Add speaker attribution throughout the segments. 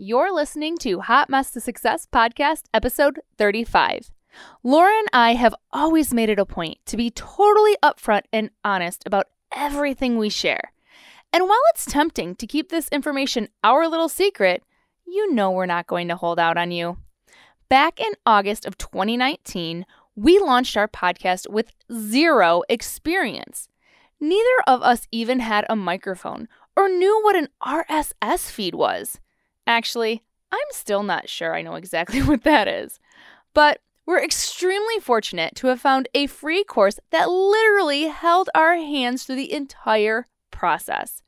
Speaker 1: You're listening to Hot Mess to Success podcast, episode 35. Laura and I have always made it a point to be totally upfront and honest about everything we share. And while it's tempting to keep this information our little secret, you know we're not going to hold out on you. Back in August of 2019, we launched our podcast with zero experience. Neither of us even had a microphone or knew what an RSS feed was. Actually, I'm still not sure I know exactly what that is. But we're extremely fortunate to have found a free course that literally held our hands through the entire process.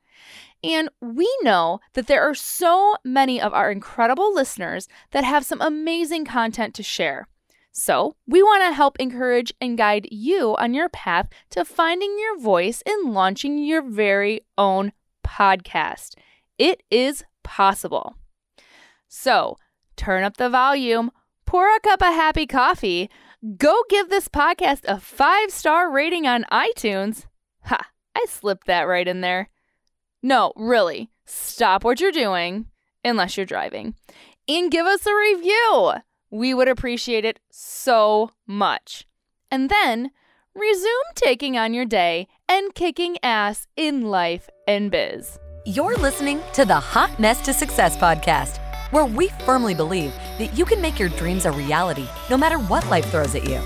Speaker 1: And we know that there are so many of our incredible listeners that have some amazing content to share. So, we want to help encourage and guide you on your path to finding your voice and launching your very own podcast. It is possible. So, turn up the volume, pour a cup of happy coffee, go give this podcast a five star rating on iTunes. Ha, I slipped that right in there. No, really, stop what you're doing, unless you're driving, and give us a review. We would appreciate it so much. And then resume taking on your day and kicking ass in life and biz.
Speaker 2: You're listening to the Hot Mess to Success podcast, where we firmly believe that you can make your dreams a reality no matter what life throws at you.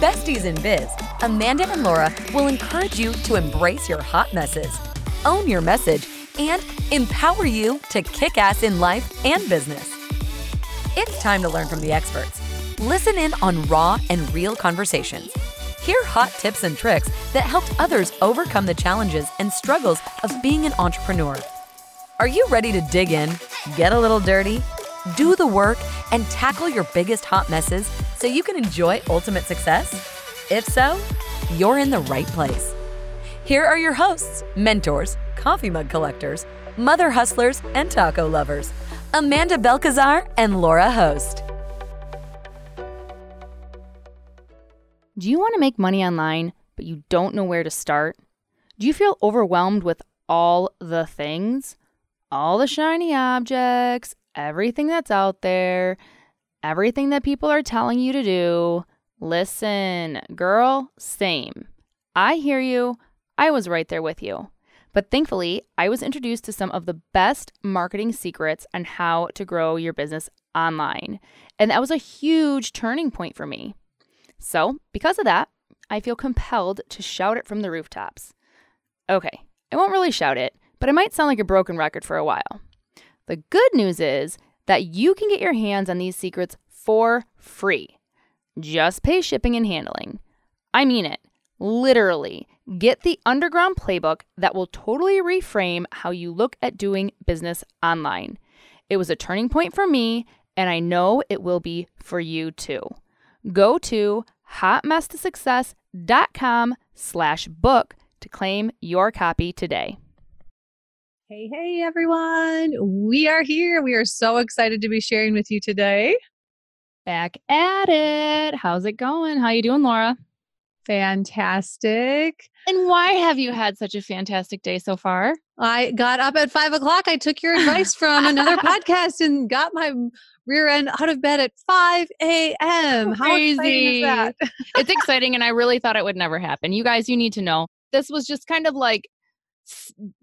Speaker 2: Besties in Biz, Amanda and Laura will encourage you to embrace your hot messes own your message, and empower you to kick ass in life and business. It's time to learn from the experts. Listen in on raw and real conversations. Hear hot tips and tricks that helped others overcome the challenges and struggles of being an entrepreneur. Are you ready to dig in, get a little dirty, do the work, and tackle your biggest hot messes so you can enjoy ultimate success? If so, you're in the right place. Here are your hosts, mentors, coffee mug collectors, mother hustlers, and taco lovers Amanda Belcazar and Laura Host.
Speaker 1: Do you want to make money online, but you don't know where to start? Do you feel overwhelmed with all the things? All the shiny objects, everything that's out there, everything that people are telling you to do? Listen, girl, same. I hear you. I was right there with you. But thankfully, I was introduced to some of the best marketing secrets on how to grow your business online. And that was a huge turning point for me. So, because of that, I feel compelled to shout it from the rooftops. Okay, I won't really shout it, but it might sound like a broken record for a while. The good news is that you can get your hands on these secrets for free. Just pay shipping and handling. I mean it. Literally, get the underground playbook that will totally reframe how you look at doing business online. It was a turning point for me, and I know it will be for you too. Go to hotmesstosuccess.com slash book to claim your copy today.
Speaker 3: Hey, hey, everyone. We are here. We are so excited to be sharing with you today.
Speaker 1: Back at it. How's it going? How you doing, Laura?
Speaker 3: Fantastic.
Speaker 1: And why have you had such a fantastic day so far?
Speaker 3: I got up at five o'clock. I took your advice from another podcast and got my rear end out of bed at 5 a.m. How
Speaker 1: Crazy.
Speaker 3: exciting is that?
Speaker 1: it's exciting, and I really thought it would never happen. You guys, you need to know this was just kind of like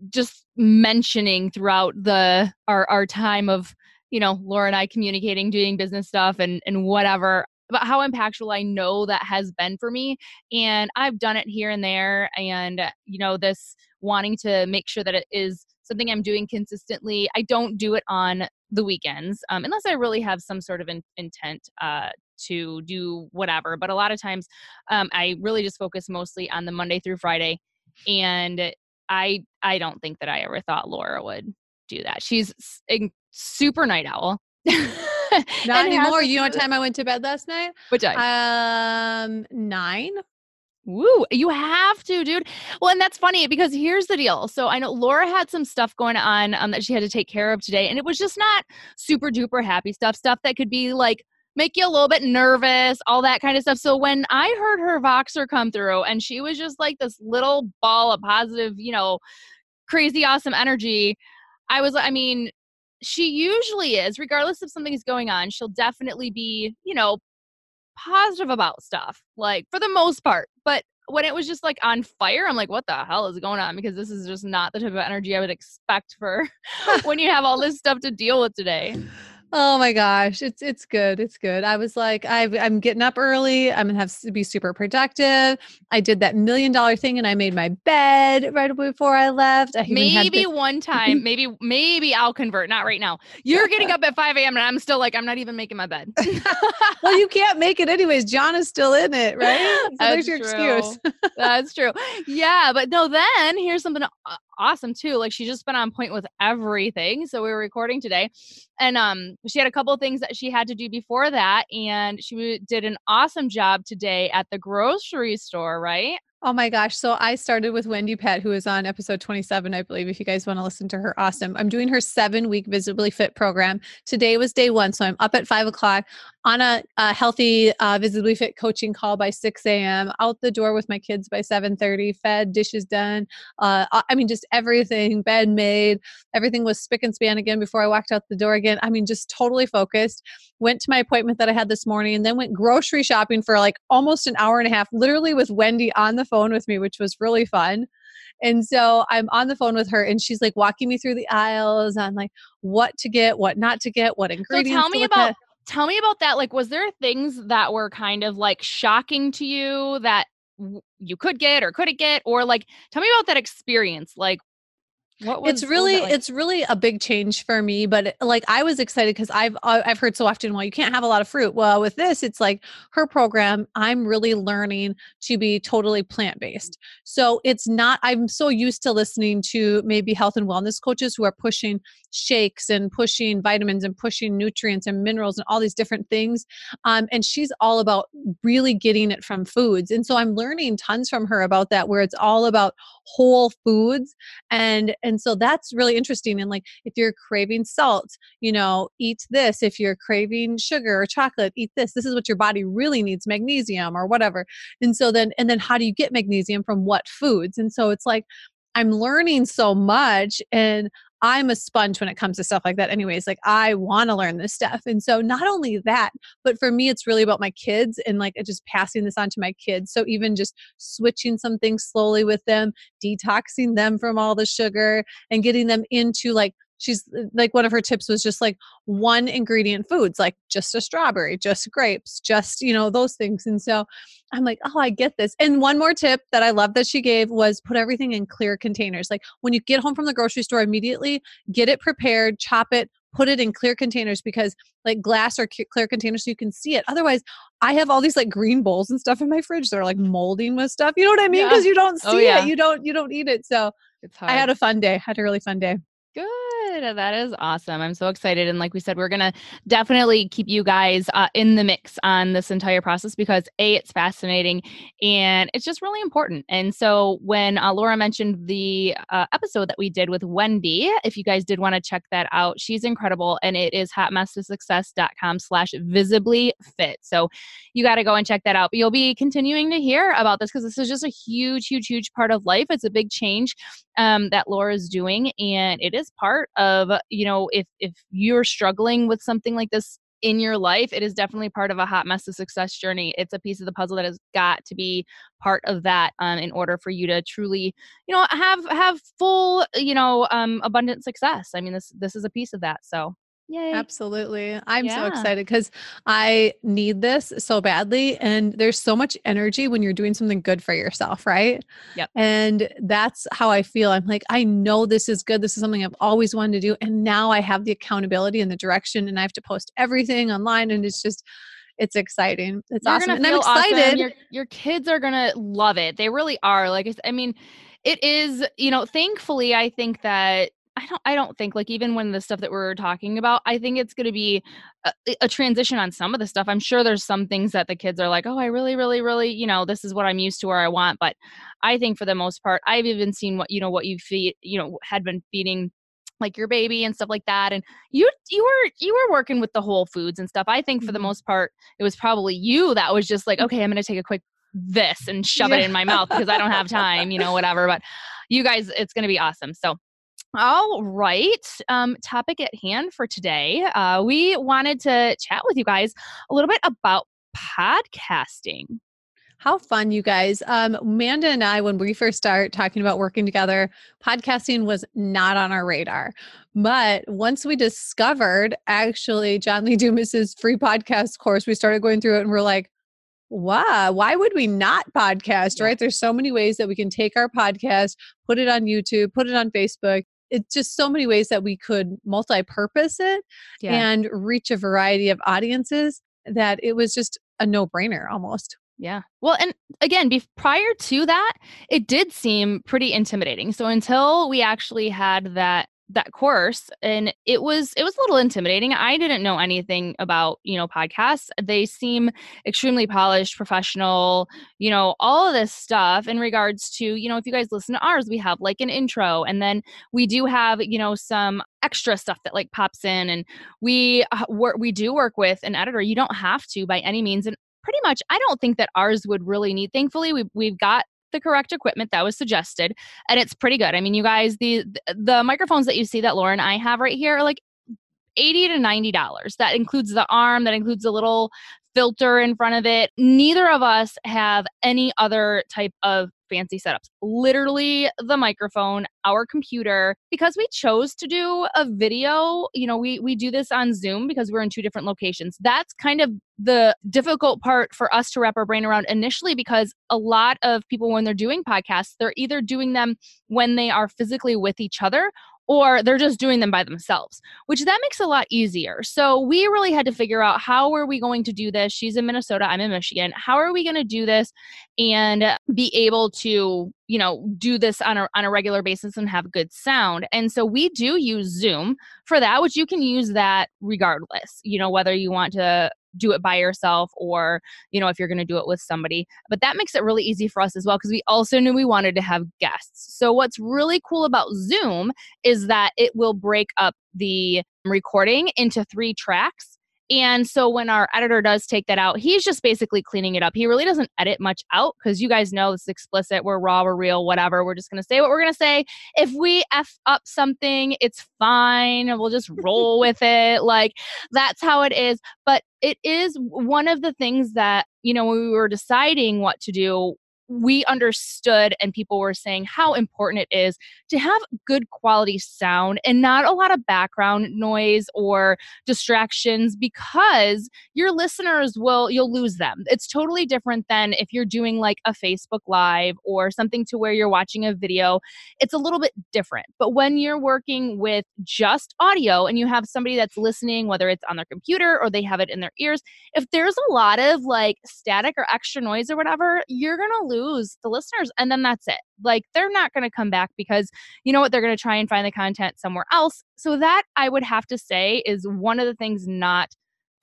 Speaker 1: just mentioning throughout the our our time of you know Laura and I communicating, doing business stuff, and and whatever about how impactful I know that has been for me. And I've done it here and there. And, you know, this wanting to make sure that it is something I'm doing consistently. I don't do it on the weekends um, unless I really have some sort of in, intent uh, to do whatever. But a lot of times um, I really just focus mostly on the Monday through Friday. And I I don't think that I ever thought Laura would do that. She's a super night owl.
Speaker 3: Not anymore. You know what time I went to bed last night?
Speaker 1: What time?
Speaker 3: Um, nine.
Speaker 1: Woo, you have to, dude. Well, and that's funny because here's the deal. So I know Laura had some stuff going on um, that she had to take care of today, and it was just not super duper happy stuff, stuff that could be like make you a little bit nervous, all that kind of stuff. So when I heard her Voxer come through and she was just like this little ball of positive, you know, crazy awesome energy, I was, I mean, she usually is, regardless if something is going on, she'll definitely be, you know, positive about stuff, like for the most part. But when it was just like on fire, I'm like, what the hell is going on? Because this is just not the type of energy I would expect for when you have all this stuff to deal with today.
Speaker 3: Oh my gosh, it's it's good. It's good. I was like, i am getting up early. I'm gonna have to be super productive. I did that million dollar thing, and I made my bed right before I left. I
Speaker 1: maybe one time, mm-hmm. maybe maybe I'll convert. Not right now. You're getting up at 5 a.m. and I'm still like, I'm not even making my bed.
Speaker 3: well, you can't make it anyways. John is still in it, right? So
Speaker 1: That's
Speaker 3: there's your
Speaker 1: true.
Speaker 3: excuse.
Speaker 1: That's true. Yeah, but no. Then here's something uh, awesome too. Like she's just been on point with everything. So we were recording today, and um, she had a couple things that she had to do before that, and she did an awesome job today at the grocery store. Right?
Speaker 3: Oh my gosh. So I started with Wendy Pett, who is on episode 27, I believe, if you guys want to listen to her. Awesome. I'm doing her seven week Visibly Fit program. Today was day one. So I'm up at five o'clock on a, a healthy, uh, Visibly Fit coaching call by 6 a.m., out the door with my kids by 7.30, fed, dishes done. Uh, I mean, just everything, bed made. Everything was spick and span again before I walked out the door again. I mean, just totally focused. Went to my appointment that I had this morning and then went grocery shopping for like almost an hour and a half, literally with Wendy on the phone with me, which was really fun. And so I'm on the phone with her and she's like walking me through the aisles on like what to get, what not to get, what ingredients.
Speaker 1: So tell me about at. tell me about that. Like was there things that were kind of like shocking to you that you could get or couldn't get or like tell me about that experience. Like
Speaker 3: it's really like? it's really a big change for me but like i was excited because i've uh, i've heard so often well you can't have a lot of fruit well with this it's like her program i'm really learning to be totally plant-based so it's not i'm so used to listening to maybe health and wellness coaches who are pushing shakes and pushing vitamins and pushing nutrients and minerals and all these different things um, and she's all about really getting it from foods and so i'm learning tons from her about that where it's all about whole foods and and so that's really interesting and like if you're craving salt you know eat this if you're craving sugar or chocolate eat this this is what your body really needs magnesium or whatever and so then and then how do you get magnesium from what foods and so it's like I'm learning so much and I'm a sponge when it comes to stuff like that, anyways. Like, I want to learn this stuff. And so, not only that, but for me, it's really about my kids and like just passing this on to my kids. So, even just switching some things slowly with them, detoxing them from all the sugar, and getting them into like she's uh, like one of her tips was just like one ingredient foods like just a strawberry just grapes just you know those things and so i'm like oh i get this. And one more tip that i love that she gave was put everything in clear containers like when you get home from the grocery store immediately get it prepared chop it put it in clear containers because like glass or clear containers so you can see it. Otherwise i have all these like green bowls and stuff in my fridge that are like molding with stuff you know what i mean? Because yeah. you don't oh, see oh, yeah. it you don't you don't eat it so i had a fun day had a really fun day.
Speaker 1: Good that is awesome. I'm so excited. And like we said, we're going to definitely keep you guys uh, in the mix on this entire process because A, it's fascinating and it's just really important. And so when uh, Laura mentioned the uh, episode that we did with Wendy, if you guys did want to check that out, she's incredible. And it is hotmesstosuccess.com slash visibly fit. So you got to go and check that out. But you'll be continuing to hear about this because this is just a huge, huge, huge part of life. It's a big change um, that Laura is doing. And it is part of of you know if if you're struggling with something like this in your life it is definitely part of a hot mess of success journey it's a piece of the puzzle that has got to be part of that um, in order for you to truly you know have have full you know um, abundant success i mean this this is a piece of that so Yay.
Speaker 3: Absolutely. I'm yeah. so excited because I need this so badly. And there's so much energy when you're doing something good for yourself, right?
Speaker 1: Yep.
Speaker 3: And that's how I feel. I'm like, I know this is good. This is something I've always wanted to do. And now I have the accountability and the direction, and I have to post everything online. And it's just, it's exciting. It's You're awesome. And I'm excited.
Speaker 1: Awesome. Your, your kids are going to love it. They really are. Like, I mean, it is, you know, thankfully, I think that I don't I don't think like even when the stuff that we're talking about, I think it's going to be a, a, transition on some of the stuff. I'm sure there's some things that the kids are like, "Oh, I really really really, you know, this is what I'm used to or I want." But I think for the most part, I've even seen what, you know, what you feed, you know, had been feeding like your baby and stuff like that and you you were you were working with the whole foods and stuff i think for the mm-hmm. most part it was probably you that was just like okay i'm going to take a quick this and shove yeah. it in my mouth because i don't have time you know whatever but you guys it's going to be awesome so All right. Um, topic at hand for today. Uh, we wanted to chat with you guys a little bit about podcasting.
Speaker 3: How fun, you guys. Um, Amanda and I, when we first started talking about working together, podcasting was not on our radar. But once we discovered actually John Lee Dumas's free podcast course, we started going through it and we're like, wow, why would we not podcast, yeah. right? There's so many ways that we can take our podcast, put it on YouTube, put it on Facebook. It's just so many ways that we could multi purpose it yeah. and reach a variety of audiences that it was just a no brainer almost.
Speaker 1: Yeah. Well, and again, be- prior to that, it did seem pretty intimidating. So until we actually had that that course and it was it was a little intimidating. I didn't know anything about you know podcasts. They seem extremely polished professional you know all of this stuff in regards to you know if you guys listen to ours we have like an intro and then we do have you know some extra stuff that like pops in and we uh, we do work with an editor. You don't have to by any means and pretty much i don't think that ours would really need thankfully we've, we've got the correct equipment that was suggested and it's pretty good. I mean you guys the the microphones that you see that laura and i have right here are like 80 to 90 dollars. That includes the arm that includes a little filter in front of it. Neither of us have any other type of fancy setups. Literally the microphone, our computer. Because we chose to do a video, you know, we we do this on Zoom because we're in two different locations. That's kind of the difficult part for us to wrap our brain around initially because a lot of people when they're doing podcasts, they're either doing them when they are physically with each other or they're just doing them by themselves which that makes a lot easier. So we really had to figure out how are we going to do this? She's in minnesota i'm in michigan. How are we going to do this and be able to you know do this on a, on a regular basis and have good sound? And so we do use zoom for that which you can use that regardless you know whether you want to do it by yourself or you know if you're going to do it with somebody but that makes it really easy for us as well because we also knew we wanted to have guests. So what's really cool about zoom is that it will break up the recording into three tracks and so when our editor does take that out, he's just basically cleaning it up. He really doesn't edit much out because you guys know it's explicit. We're raw, we're real, whatever. We're just going to say what we're going to say. If we F up something, it's fine. We'll just roll with it. Like that's how it is. But it is one of the things that, you know, when we were deciding what to do, we understood and people were saying how important it is to have good quality sound and not a lot of background noise or distractions because your listeners will you'll lose them. It's totally different than if you're doing like a Facebook live or something to where you're watching a video. It's a little bit different. But when you're working with just audio and you have somebody that's listening whether it's on their computer or they have it in their ears, if there's a lot of like static or extra noise or whatever, you're going to lose lose the listeners and then that's it. Like they're not going to come back because you know what they're going to try and find the content somewhere else. So that I would have to say is one of the things not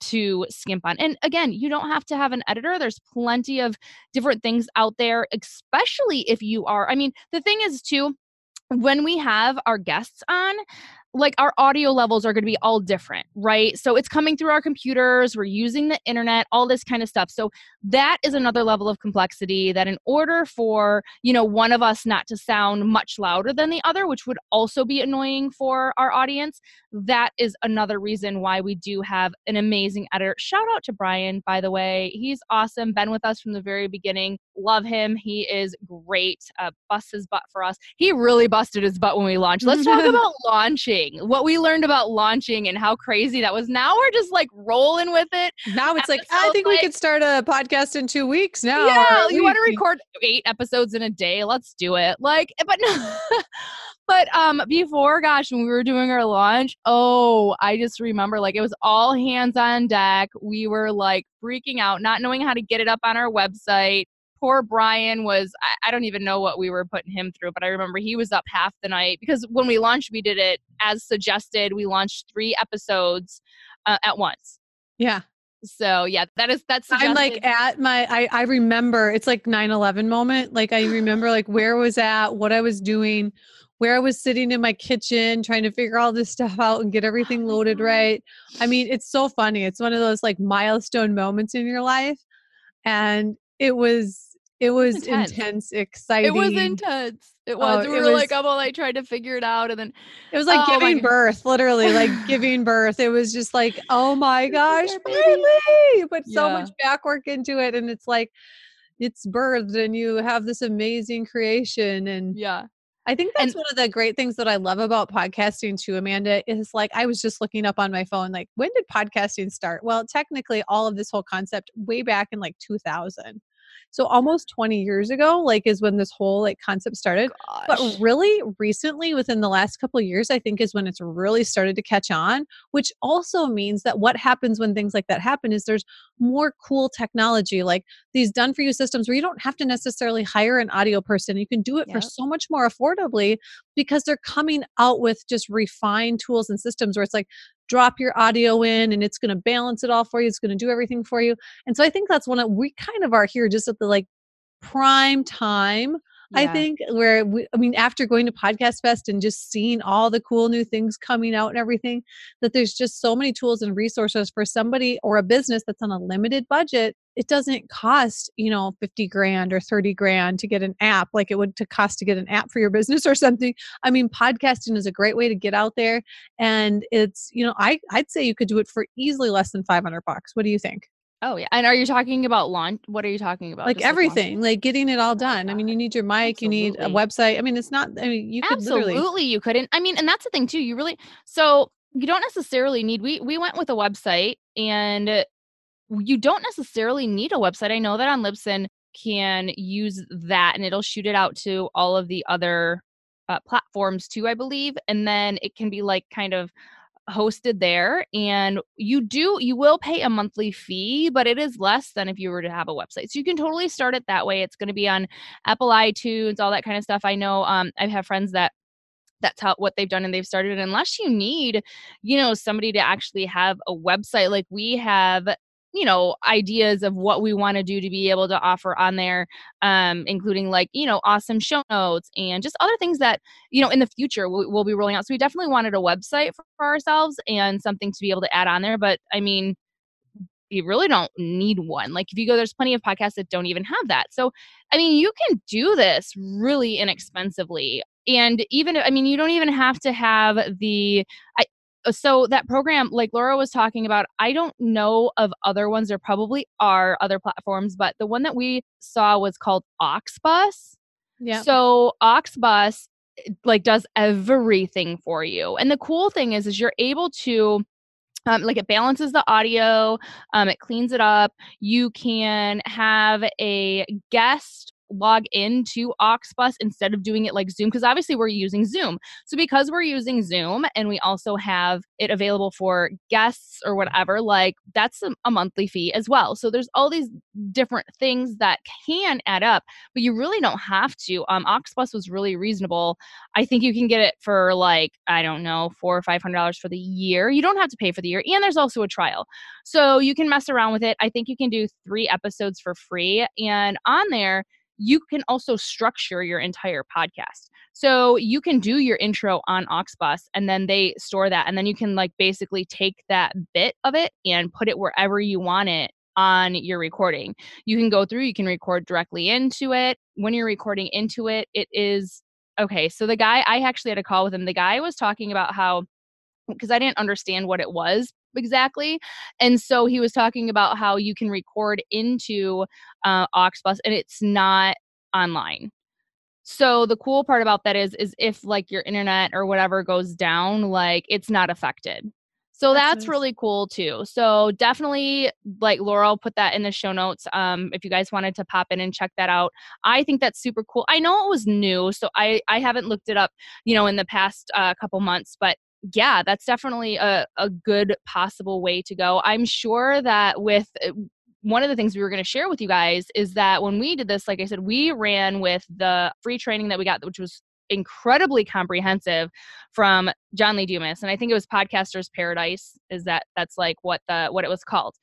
Speaker 1: to skimp on. And again, you don't have to have an editor. There's plenty of different things out there, especially if you are. I mean, the thing is, too, when we have our guests on, like our audio levels are going to be all different, right? So it's coming through our computers, we're using the internet, all this kind of stuff. So that is another level of complexity that in order for, you know, one of us not to sound much louder than the other, which would also be annoying for our audience, that is another reason why we do have an amazing editor. Shout out to Brian, by the way. He's awesome, been with us from the very beginning. Love him. He is great. Uh, bust his butt for us. He really busted his butt when we launched. Let's talk about launching launching, what we learned about launching and how crazy that was. Now we're just like rolling with it.
Speaker 3: Now it's like, I think like, we could start a podcast in two weeks now.
Speaker 1: Yeah, you want to record eight episodes in a day? Let's do it. Like, but no. but um before gosh when we were doing our launch oh i just remember like it was all hands on deck we were like freaking out not knowing how to get it up on our website poor Brian was, I, I, don't even know what we were putting him through, but I remember he was up half the night because when we launched, we did it as suggested. We launched three episodes uh, at once.
Speaker 3: Yeah.
Speaker 1: So yeah, that is that's.
Speaker 3: Suggested. I'm like at my. I I remember it's like 9/11 moment. Like I remember like where I was at, what I was doing, where I was sitting in my kitchen trying to figure all this stuff out and get everything loaded right. I mean, it's so funny. It's one of those like milestone moments in your life, and it was it was intense. intense, exciting.
Speaker 1: It was intense. It was. Oh, we were was, like, I'm all like trying to figure it out. And then
Speaker 3: it was like oh, giving birth, literally like giving birth. It was just like, oh my gosh, really? Put so yeah. much back work into it. And it's like, it's birthed and you have this amazing creation. And
Speaker 1: yeah.
Speaker 3: I think that's and, one of the great things that I love about podcasting too, Amanda, is like I was just looking up on my phone, like, when did podcasting start? Well, technically, all of this whole concept way back in like 2000. So almost 20 years ago, like is when this whole like concept started. Gosh. But really recently, within the last couple of years, I think is when it's really started to catch on, which also means that what happens when things like that happen is there's more cool technology, like these done for you systems where you don't have to necessarily hire an audio person. You can do it yep. for so much more affordably because they're coming out with just refined tools and systems where it's like drop your audio in and it's going to balance it all for you. It's going to do everything for you. And so I think that's one of we kind of are here just at the like prime time. Yeah. I think where we, I mean, after going to Podcast Fest and just seeing all the cool new things coming out and everything, that there's just so many tools and resources for somebody or a business that's on a limited budget it doesn't cost you know 50 grand or 30 grand to get an app like it would to cost to get an app for your business or something. I mean podcasting is a great way to get out there and it's you know i i'd say you could do it for easily less than 500 bucks. What do you think
Speaker 1: Oh yeah, and are you talking about launch? What are you talking about?
Speaker 3: Like Just everything, like, like, getting it all done. I mean, you need your mic, Absolutely. you need a website. I mean, it's not. I mean, you could
Speaker 1: Absolutely,
Speaker 3: literally...
Speaker 1: you couldn't. I mean, and that's the thing too. You really so you don't necessarily need. We we went with a website, and you don't necessarily need a website. I know that on Libsyn can use that and it'll shoot it out to all of the other uh, platforms too, I believe. And then it can be like kind of hosted there and you do you will pay a monthly fee but it is less than if you were to have a website. So you can totally start it that way. It's going to be on apple itunes all that kind of stuff. I know um i have friends that that's how what they've done and they've started unless you need you know somebody to actually have a website like we have you know ideas of what we want to do to be able to offer on there um, including like you know awesome show notes and just other things that you know in the future we'll, we'll be rolling out so we definitely wanted a website for, ourselves and something to be able to add on there but i mean you really don't need one. Like if you go, there's plenty of podcasts that don't even have that. So, I mean, you can do this really inexpensively. And even, I mean, you don't even have to have the, I, so that program like laura was talking about i don't know of other ones there probably are other platforms but the one that we saw was called auxbus yeah. So auxbus eh, like does everything for you and the cool thing is is you're able to um, like it balances the audio um, it cleans it up you can have a guest log into Auxbus instead of doing it like Zoom because obviously we're using Zoom. So because we're using Zoom and we also have it available for guests or whatever, like that's a, a monthly fee as well. So there's all these different things that can add up, but you really don't have to. Um, Auxbus was really reasonable. I think you can get it for like I don't know four or five hundred dollars for the year. You don't have to pay for the year, and there's also a trial, so you can mess around with it. I think you can do three episodes for free, and on there you can also structure your entire podcast. So you can do your intro on Auxbus and then they store that. And then you can like basically take that bit of it and put it wherever you want it on your recording. You can go through, you can record directly into it. When you're recording into it, it is okay. So the guy, I actually had a call with him. The guy was talking about how, because I didn't understand what it was exactly. And so he was talking about how you can record into uh, Auxbus and it's not online. So the cool part about that is is if like your internet or whatever goes down, like it's not affected. So that's, that's nice. really cool too. So definitely like Laura put that in the show notes. Um, if you guys wanted to pop in and check that out. I think that's super cool. I know it was new, so I I haven't looked it up, you know, in the past uh, couple months, but yeah, that's definitely a, a good possible way to go. I'm sure that with uh, one of the things we were going to share with you guys is that when we did this, like I said, we ran with the free training that we got, which was incredibly comprehensive from John Lee Dumas. And I think it was Podcasters Paradise, is that that's like what the what it was called.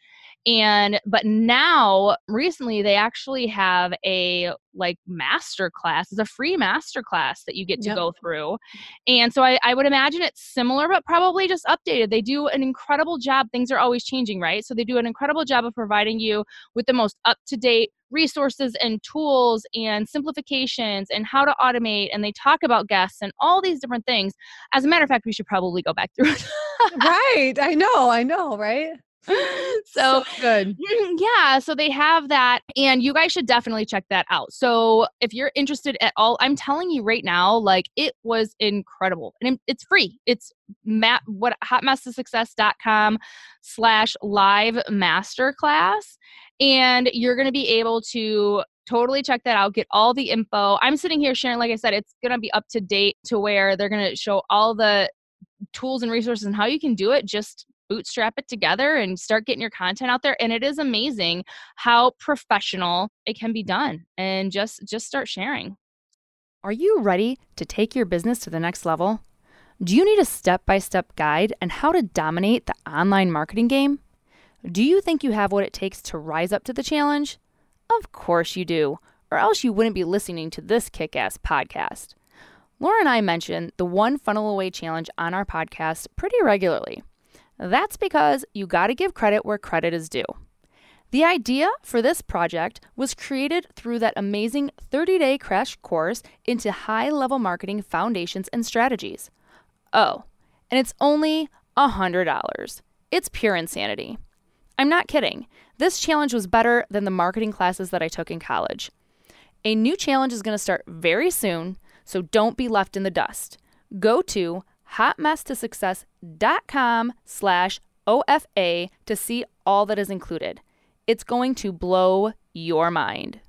Speaker 1: And but now recently they actually have a like master class. It's a free master class that you get to yep. go through. And so I, I would imagine it's similar, but probably just updated. They do an incredible job. Things are always changing, right? So they do an incredible job of providing you with the most up to date resources and tools and simplifications and how to automate and they talk about guests and all these different things as a matter of fact we should probably go back through it
Speaker 3: right i know i know right
Speaker 1: so,
Speaker 3: so, good.
Speaker 1: Mm-hmm, yeah, so they have that and you guys should definitely check that out. So if you're interested at all, I'm telling you right now, like it was incredible. And it's free. It's map what hotmesstosuccess.com slash live masterclass. And you're gonna be able to totally check that out get all the info i'm sitting here sharing like i said it's going to be up to date to where they're going to show all the tools and resources and how you can do it just bootstrap it together and start getting your content out there and it is amazing how professional it can be done and just just start sharing.
Speaker 4: Are you ready to take your business to the next level? Do you need a step-by-step guide on how to dominate the online marketing game? Do you think you have what it takes to rise up to the challenge? Of course you do or else you wouldn't be listening to this kick-ass podcast. Laura and I mention the One Funnel Away Challenge on our podcast pretty regularly. That's because you got to give credit where credit is due. The idea for this project was created through that amazing 30 day crash course into high level marketing foundations and strategies. Oh, and it's only $100. It's pure insanity. I'm not kidding. This challenge was better than the marketing classes that I took in college. A new challenge is going to start very soon, so don't be left in the dust. Go to hotmesstosuccess.com slash OFA to see all that is included. It's going to blow your mind.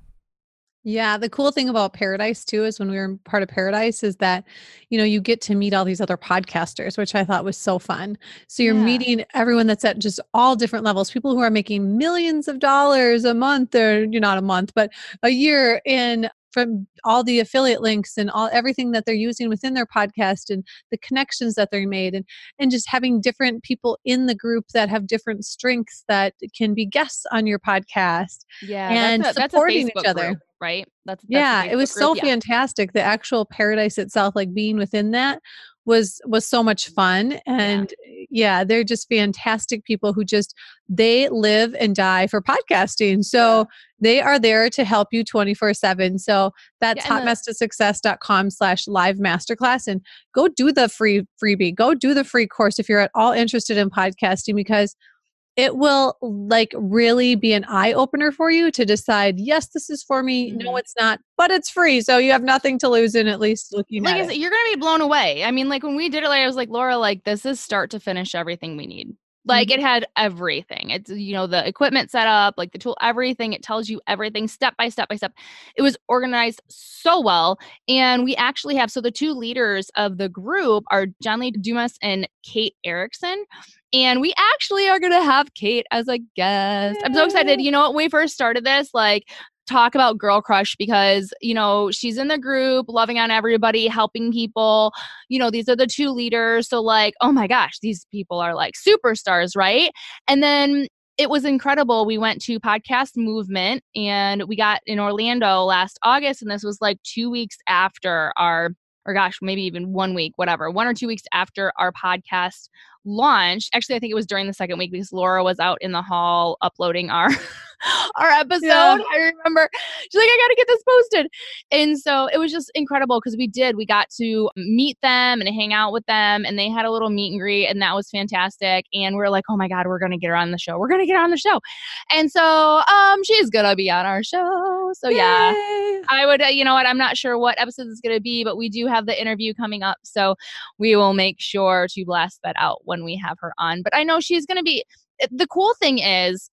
Speaker 3: Yeah, the cool thing about Paradise too is when we were part of Paradise is that you know you get to meet all these other podcasters, which I thought was so fun. So you're yeah. meeting everyone that's at just all different levels, people who are making millions of dollars a month or you're not a month, but a year in from all the affiliate links and all everything that they're using within their podcast and the connections that they're made and and just having different people in the group that have different strengths that can be guests on your podcast
Speaker 1: yeah
Speaker 3: and
Speaker 1: that's
Speaker 3: a, supporting
Speaker 1: each
Speaker 3: other
Speaker 1: group, right
Speaker 3: that's, that's yeah it was group, so yeah. fantastic the actual paradise itself like being within that was was so much fun and yeah. yeah. they're just fantastic people who just they live and die for podcasting so they are there to help you 24 7 so that's yeah, hotmesstosuccess.com slash live masterclass and go do the free freebie go do the free course if you're at all interested in podcasting because it will like really be an eye opener for you to decide yes this is for me mm-hmm. no it's not but it's free so you have nothing to lose in at least looking
Speaker 1: like
Speaker 3: at
Speaker 1: it. you're gonna be blown away i mean like when we did it like i was like laura like this is start to finish everything we need like mm-hmm. it had everything it's you know the equipment set up like the tool everything it tells you everything step by step by step it was organized so well and we actually have so the two leaders of the group are john lee dumas and kate erickson and we actually are going to have Kate as a guest. I'm so excited. You know, when we first started this, like, talk about girl crush because you know she's in the group loving on everybody helping people. You know these are the two leaders so like oh my gosh these people are like superstars right? And then it was incredible. We went to podcast movement and we got in orlando last august and this was like two weeks after our or gosh maybe even one week whatever one or two weeks after our podcast launched. Actually, I think it was during the second week because Laura was out in the hall uploading our our episode. Yeah. I remember she's like, I got to get this posted. And so it was just incredible because we did. We got to meet them and hang out with them, and they had a little meet and greet, and that was fantastic. And we are like, oh my God, we're going to get her on the show. We're going to get her on the show. And so um, she's going to be on our show. So yeah, I would, uh, you know what, I'm not sure what episode is going to be, but we do have the interview coming up. So we will make sure to blast that out when we have her on. But I know she's going to be, eh, the cool thing is,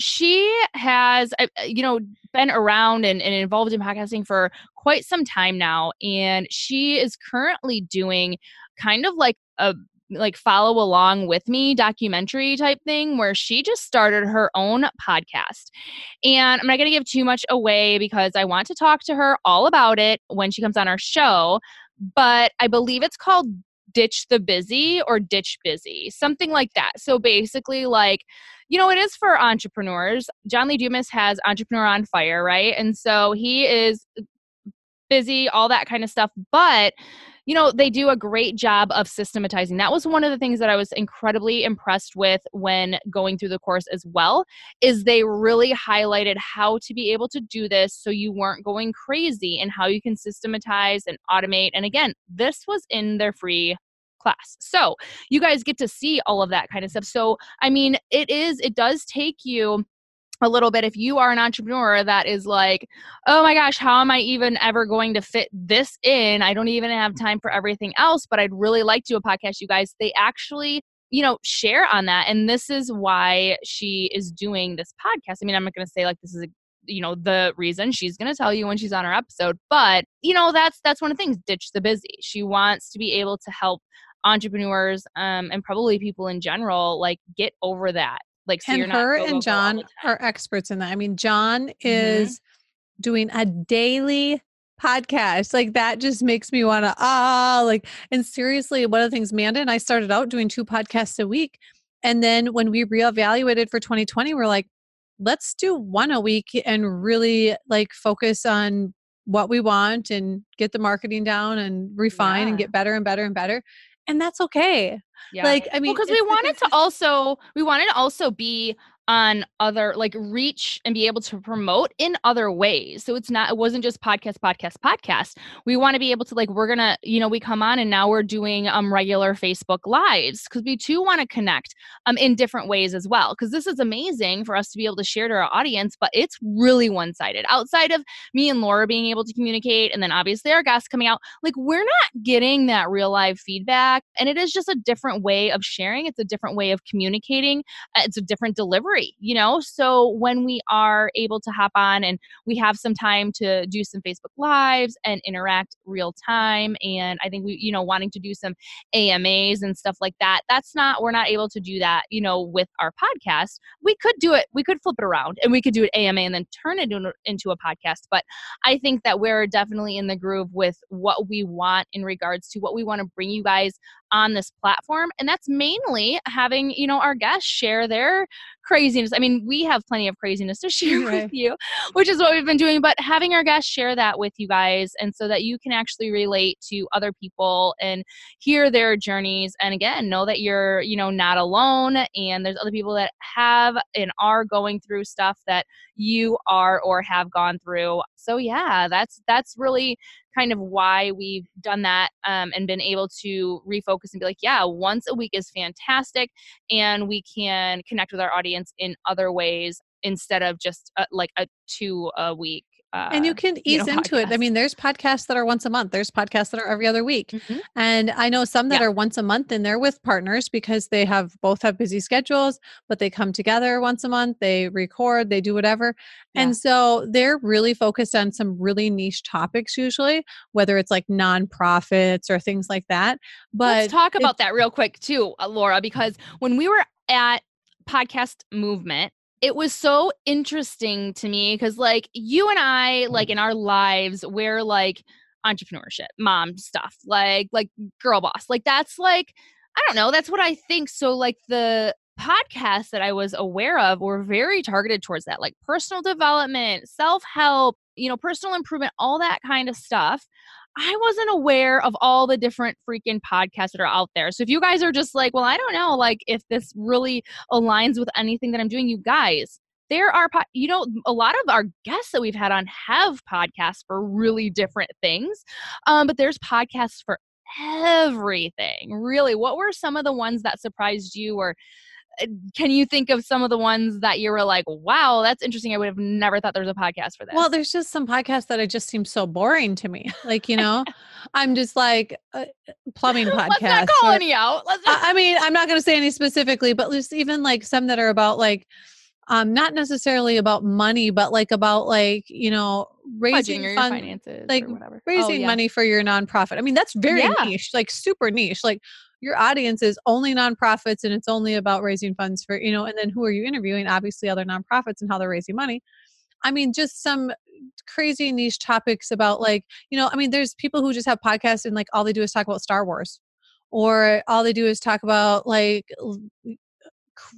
Speaker 1: she has uh, you know been around and, and involved in podcasting for quite some time now and she is currently doing kind of like a like follow along with me documentary type thing where she just started her own podcast. And I'm not going to give too much away because I want to talk to her all about it when she comes on our show, but I believe it's called ditch the busy or ditch busy, something like that. So basically, like, you know, it is for entrepreneurs. John Lee Dumas has Entrepreneur on Fire, right? And so he is busy, all that kind of stuff. But you know, they do a great job of systematizing. That was one of the things that I was incredibly impressed with when going through the course as well, is they really highlighted how to be able to do this so you weren't going crazy and how you can systematize and automate. And again, this was in their free class. So you guys get to see all of that kind of stuff. So, I mean, it is, it does take you a little bit if you are an entrepreneur that is like oh my gosh how am i even ever going to fit this in? I don't even have time for everything else but i'd really like to do a podcast you guys they actually you know share on that and this is why she is doing this podcast. I mean i'm not going to say like this is a you know the reason she's going to tell you when she's on her episode but you know that's that's one of the things ditch the busy. She wants to be able to help entrepreneurs um, and probably people in general like get over that like,
Speaker 3: so and her and John are experts in that. I mean, John mm-hmm. is mm-hmm. doing a daily podcast. Like that just makes me want to ah like and seriously, one of the things Manda and I started out doing two podcasts a week. And then when we reevaluated for 2020, we're like, let's do one a week and really like focus on what we want and get the marketing down and refine yeah. and get better and better and better and that's okay. Yeah. Like I mean,
Speaker 1: because well, we wanted to also we wanted to also be on other like reach and be able to promote in other ways. So it's not it wasn't just podcast podcast podcast. We want to be able to like we're going to, you know, we come on and now we're doing um regular Facebook lives cuz we too want to connect um in different ways as well cuz this is amazing for us to be able to share to our audience, but it's really one-sided. Outside of me and Laura being able to communicate and then obviously our guests coming out, like we're not getting that real live feedback and it is just a different way of sharing. It's a different way of communicating. Uh, it's a different delivery free, you know? So when we are able to hop on and we have some time to do some Facebook Lives and interact real time, and I think we, you know, wanting to do some AMAs and stuff like that, that's not, we're not able to do that, you know, with our podcast. We could do it, we could flip it around and we could do an AMA and then turn it into a podcast. But I think that we're definitely in the groove with what we want in regards to what we want to bring you guys on this platform. And that's mainly having, you know, our guests share their craziness. I mean, we have plenty of craziness to share right. with you, which is what we've been doing, but having our guests share that with you guys and so that you can actually relate to other people and hear their journeys and again, know that you're, you know, not alone and there's other people that have and are going through stuff that you are or have gone through. So yeah, that's that's really kind of why we've done that um, and been able to refocus and be like, yeah, once a week is fantastic, and we can connect with our audience in other ways instead of just uh, like a two a week
Speaker 3: uh, and you can ease you know, into it. I mean, there's podcasts that are once a month. There's podcasts that are every other week, mm-hmm. and I know some that yeah. are once a month, and they're with partners because they have both have busy schedules, but they come together once a month. They record, they do whatever, yeah. and so they're really focused on some really niche topics usually, whether it's like nonprofits or things like that. But
Speaker 1: let's talk about that real quick too, uh, Laura, because when we were at podcast movement it was so interesting to me because like you and i like in mm-hmm. our lives we're like entrepreneurship mom stuff like like girl boss like that's like i don't know that's what i think so like the podcasts that i was aware of were very targeted towards that like personal development self-help you know personal improvement all that kind of stuff I wasn't aware of all the different freaking podcasts that are out there. So if you guys are just like, well, I don't know, like if this really aligns with anything that I'm doing, you guys, there are, you know, a lot of our guests that we've had on have podcasts for really different things. Um, but there's podcasts for everything. Really, what were some of the ones that surprised you or can you think of some of the ones that you were like, wow, that's interesting? I would have never thought there was a podcast for that.
Speaker 3: Well, there's just some podcasts that it just seem so boring to me. Like, you know, I'm just like uh, plumbing podcast. Let's not
Speaker 1: call any out. Let's
Speaker 3: not- I, I mean, I'm not going to say any specifically, but just even like some that are about like, um, not necessarily about money, but like about like, you know, raising fund, finances like oh, raising oh, yeah. money for your nonprofit. I mean, that's very yeah. niche, like super niche. Like your audience is only nonprofits and it's only about raising funds for, you know, and then who are you interviewing? Obviously, other nonprofits and how they're raising money. I mean, just some crazy niche topics about like, you know, I mean, there's people who just have podcasts and like all they do is talk about Star Wars or all they do is talk about like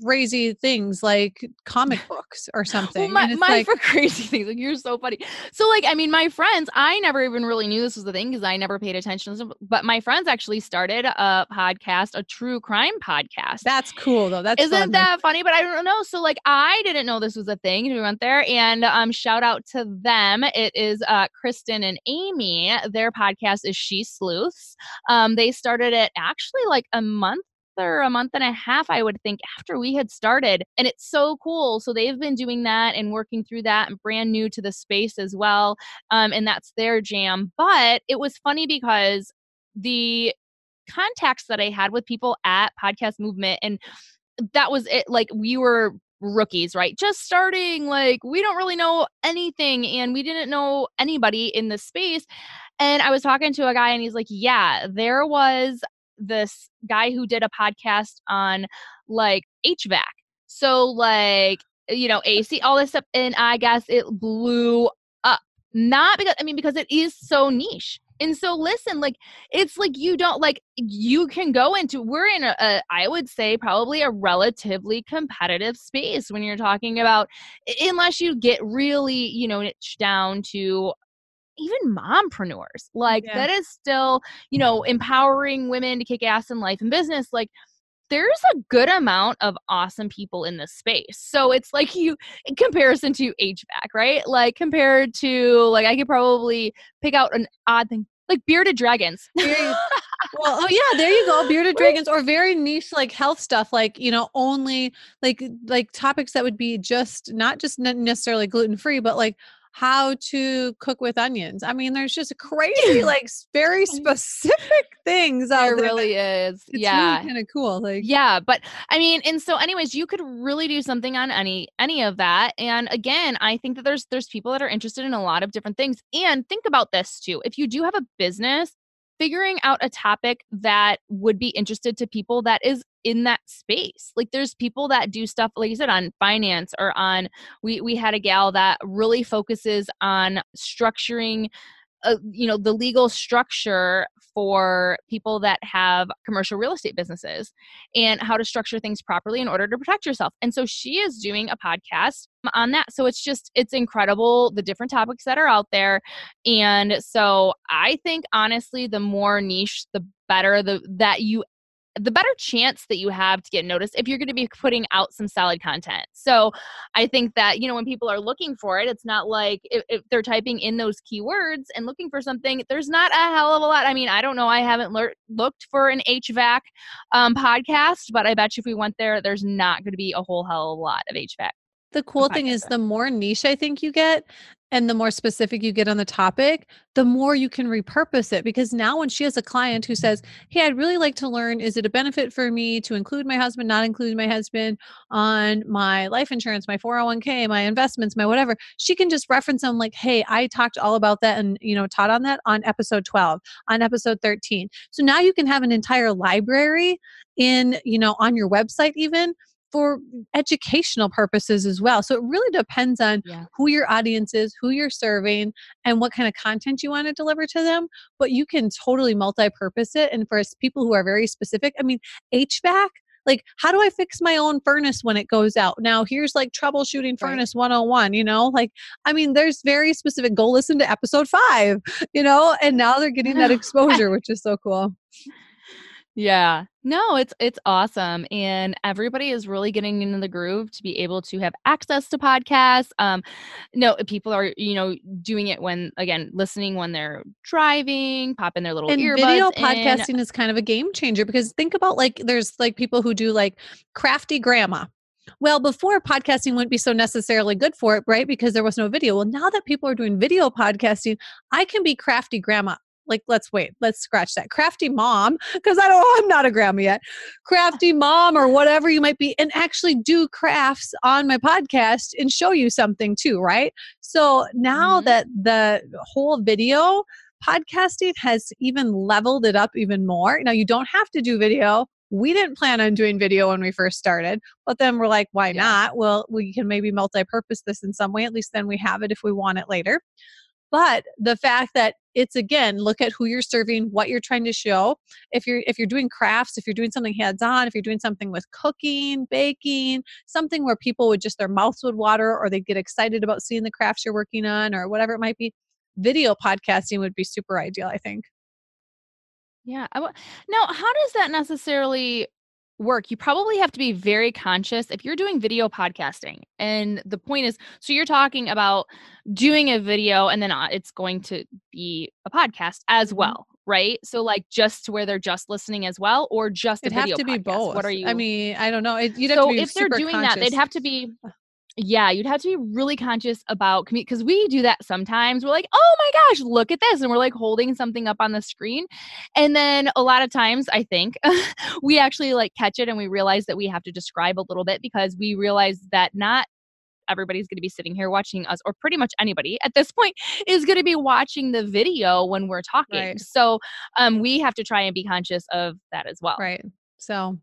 Speaker 3: crazy things like comic books or something.
Speaker 1: well, my, my like, for crazy things. Like you're so funny. So like I mean, my friends, I never even really knew this was a thing because I never paid attention. To But my friends actually started a podcast, a true crime podcast.
Speaker 3: That's cool though. That's
Speaker 1: isn't
Speaker 3: fun.
Speaker 1: that funny? But I don't know. So like I didn't know this was a thing. We went there and um shout out to them. It is uh Kristen and Amy. Their podcast is She Sleuths. Um, they started it actually like a month or a month and a half, I would think, after we had started. And it's so cool. So they've been doing that and working through that and brand new to the space as well. Um, and that's their jam. But it was funny because the contacts that I had with people at Podcast Movement and that was it. Like we were rookies, right? Just starting, like we don't really know anything and we didn't know anybody in the space. And I was talking to a guy and he's like, Yeah, there was this guy who did a podcast on like HVAC. So like you know AC all this stuff and I guess it blew up. Not because I mean because it is so niche. And so listen, like it's like you don't like you can go into we're in a, a I would say probably a relatively competitive space when you're talking about unless you get really, you know, niche down to even mompreneurs. Like yeah. that is still, you know, empowering women to kick ass in life and business. Like there's a good amount of awesome people in this space. So it's like you in comparison to HVAC, right? Like compared to like I could probably pick out an odd thing like bearded dragons.
Speaker 3: well, oh yeah, there you go, bearded dragons, or very niche like health stuff, like you know, only like like topics that would be just not just necessarily gluten free, but like how to cook with onions. I mean, there's just crazy, like very specific things out
Speaker 1: there. There really is.
Speaker 3: It's
Speaker 1: yeah.
Speaker 3: Really kind of cool. Like
Speaker 1: Yeah. But I mean, and so anyways, you could really do something on any any of that. And again, I think that there's there's people that are interested in a lot of different things. And think about this too. If you do have a business, figuring out a topic that would be interested to people that is in that space. Like there's people that do stuff like you said on finance or on we we had a gal that really focuses on structuring uh, you know the legal structure for people that have commercial real estate businesses and how to structure things properly in order to protect yourself and so she is doing a podcast on that so it's just it's incredible the different topics that are out there and so i think honestly the more niche the better the that you the better chance that you have to get noticed if you're going to be putting out some solid content. So I think that, you know, when people are looking for it, it's not like if, if, they're typing in those keywords and looking for something, there's not a hell of a lot. I mean, I don't know. I haven't le- looked for an HVAC um, podcast, but I bet you if we went there, there's not going to be a whole hell of a lot of HVAC.
Speaker 3: The cool thing is the more niche I think you get, and the more specific you get on the topic, the more you can repurpose it. Because now, when she has a client who says, Hey, I'd really like to learn, is it a benefit for me to include my husband, not include my husband on my life insurance, my 401k, my investments, my whatever? She can just reference them like, Hey, I talked all about that and, you know, taught on that on episode 12, on episode 13. So now you can have an entire library in, you know, on your website, even for educational purposes as well. So it really depends on yeah. who your audience is, who you're serving, and what kind of content you want to deliver to them. But you can totally multi purpose it. And for people who are very specific, I mean, HVAC, like how do i fix my own furnace when it goes out now here's like troubleshooting furnace right. 101 you know like i mean there's very specific go listen to episode 5 you know and now they're getting that exposure which is so cool
Speaker 1: yeah. No, it's it's awesome and everybody is really getting into the groove to be able to have access to podcasts. Um no, people are, you know, doing it when again, listening when they're driving, popping their little
Speaker 3: and
Speaker 1: earbuds
Speaker 3: video
Speaker 1: in.
Speaker 3: podcasting is kind of a game changer because think about like there's like people who do like crafty grandma well, before podcasting wouldn't be so necessarily good for it, right? Because there was no video. Well, now that people are doing video podcasting, I can be crafty grandma like let's wait let's scratch that. Crafty mom because i don't i'm not a grandma yet. Crafty mom or whatever you might be and actually do crafts on my podcast and show you something too right? So now mm-hmm. that the whole video podcasting has even leveled it up even more now you don't have to do video. We didn't plan on doing video when we first started but then we're like why yeah. not? Well we can maybe multi-purpose this in some way at least then we have it if we want it later but the fact that it's again look at who you're serving what you're trying to show. If you're if you're doing crafts if you're doing something hands on if you're doing something with cooking baking something where people would just their mouths would water or they'd get excited about seeing the crafts you're working on or whatever it might be video podcasting would be super ideal i think.
Speaker 1: Yeah w- now how does that necessarily work, you probably have to be very conscious if you're doing video podcasting. And the point is so you're talking about doing a video and then uh, it's going to be a podcast as mm-hmm. well, right? So like just where they're just listening as well or just
Speaker 3: It'd
Speaker 1: a video
Speaker 3: have to
Speaker 1: podcast.
Speaker 3: be both.
Speaker 1: What are you
Speaker 3: I mean, I don't know. It, you'd
Speaker 1: so
Speaker 3: if
Speaker 1: they're doing
Speaker 3: conscious.
Speaker 1: that, they'd have to be yeah, you'd have to be really conscious about because we do that sometimes. We're like, oh my gosh, look at this. And we're like holding something up on the screen. And then a lot of times, I think we actually like catch it and we realize that we have to describe a little bit because we realize that not everybody's going to be sitting here watching us, or pretty much anybody at this point is going to be watching the video when we're talking. Right. So um, we have to try and be conscious of that as well.
Speaker 3: Right. So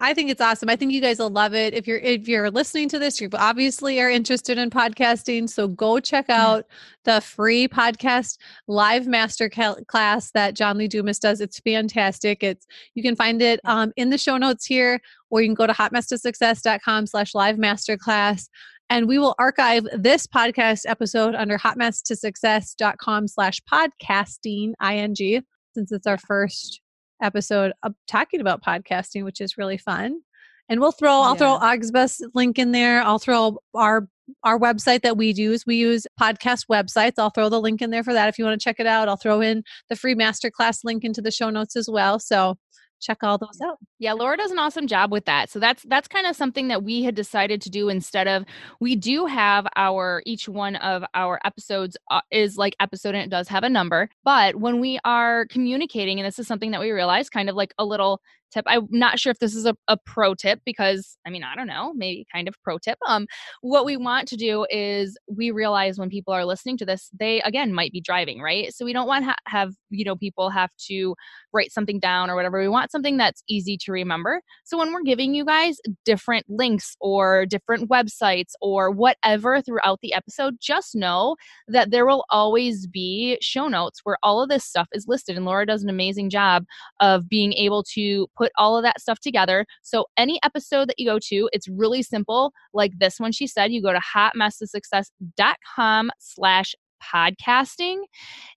Speaker 3: I think it's awesome. I think you guys will love it. If you're if you're listening to this, you obviously are interested in podcasting, so go check out the free podcast live master class that John Lee Dumas does. It's fantastic. It's you can find it um, in the show notes here, or you can go to hotmesstosuccess.com slash live masterclass. And we will archive this podcast episode under hotmesstosuccess.com slash podcasting ing since it's our first episode of talking about podcasting, which is really fun. And we'll throw, I'll yeah. throw Auxbus link in there. I'll throw our our website that we use. We use podcast websites. I'll throw the link in there for that if you want to check it out. I'll throw in the free masterclass link into the show notes as well. So check all those out.
Speaker 1: Yeah, Laura does an awesome job with that. So that's that's kind of something that we had decided to do instead of we do have our each one of our episodes uh, is like episode and it does have a number, but when we are communicating and this is something that we realize kind of like a little tip. I'm not sure if this is a, a pro tip because I mean, I don't know, maybe kind of pro tip. Um, what we want to do is we realize when people are listening to this, they again might be driving, right? So we don't want to ha- have, you know, people have to write something down or whatever. We want something that's easy to remember. So when we're giving you guys different links or different websites or whatever throughout the episode, just know that there will always be show notes where all of this stuff is listed. And Laura does an amazing job of being able to put all of that stuff together. So any episode that you go to, it's really simple. Like this one, she said, you go to hotmesstosuccess.com slash podcasting.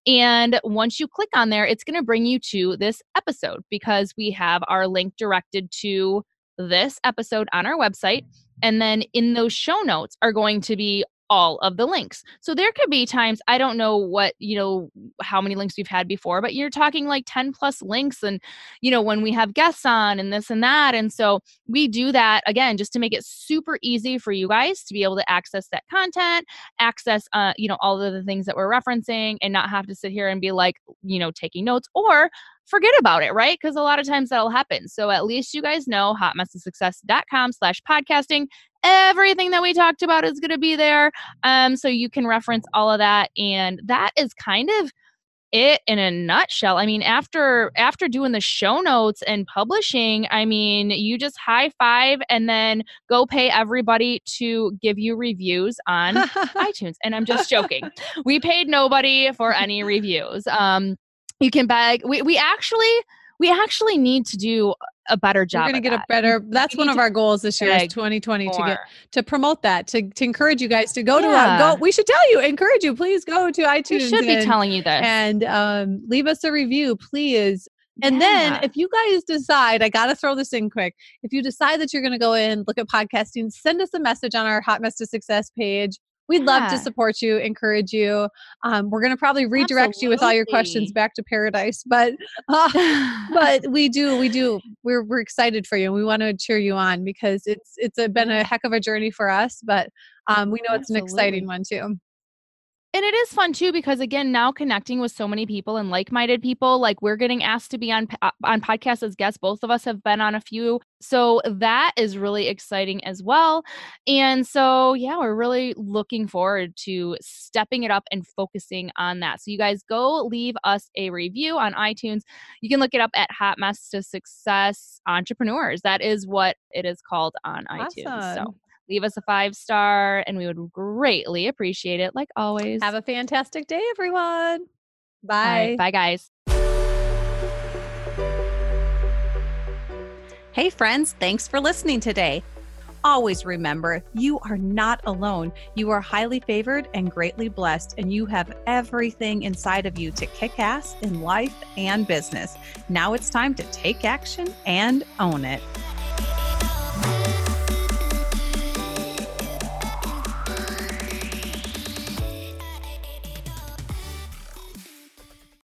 Speaker 1: And once you click on there, it's going to bring you to this episode because we have our link directed to this episode on our website. And then in those show notes are going to be all of the links. So there could be times I don't know what, you know, how many links we've had before, but you're talking like 10 plus links and you know, when we have guests on and this and that. And so we do that again just to make it super easy for you guys to be able to access that content, access uh, you know, all of the things that we're referencing and not have to sit here and be like, you know, taking notes or forget about it, right? Because a lot of times that'll happen. So at least you guys know hotmesstosuccess.com slash podcasting. Everything that we talked about is going to be there. Um, so you can reference all of that. And that is kind of it in a nutshell. I mean, after after doing the show notes and publishing, I mean, you just high five and then go pay everybody to give you reviews on iTunes. And I'm just joking. We paid nobody for any reviews. Um, you can beg. We we actually we actually need to do a better job.
Speaker 3: We're going to get that. a better. That's one of our goals this year, is 2020, more. to get to promote that, to to encourage you guys to go yeah. to uh, go. We should tell you, encourage you, please go to iTunes. We
Speaker 1: should and, be telling you this
Speaker 3: and um, leave us a review, please. And yeah. then if you guys decide, I got to throw this in quick. If you decide that you're going to go in, look at podcasting, send us a message on our Hot Mess to Success page We'd yeah. love to support you, encourage you. Um, we're going to probably redirect Absolutely. you with all your questions back to paradise, but uh, but we do we do we're we're excited for you. and We want to cheer you on because it's it's a, been a heck of a journey for us, but um, we know Absolutely. it's an exciting one too
Speaker 1: and it is fun too because again now connecting with so many people and like-minded people like we're getting asked to be on uh, on podcasts as guests. Both of us have been on a few. So that is really exciting as well. And so yeah we're really looking forward to stepping it up and focusing on that. So you guys go leave us a review on itunes. You can look it up at hot mess to success entrepreneurs. That is what it is called on awesome. itunes. So leave us a five star, and we would greatly appreciate it, like always.
Speaker 5: Have a fantastic day, everyone. Bye.
Speaker 1: Right, bye, guys.
Speaker 3: Hey, friends, thanks for listening today. Always remember, you are not alone. You are highly favored and greatly blessed, and you have everything inside of you to kick ass in life and business. Now it's time to take action and own it.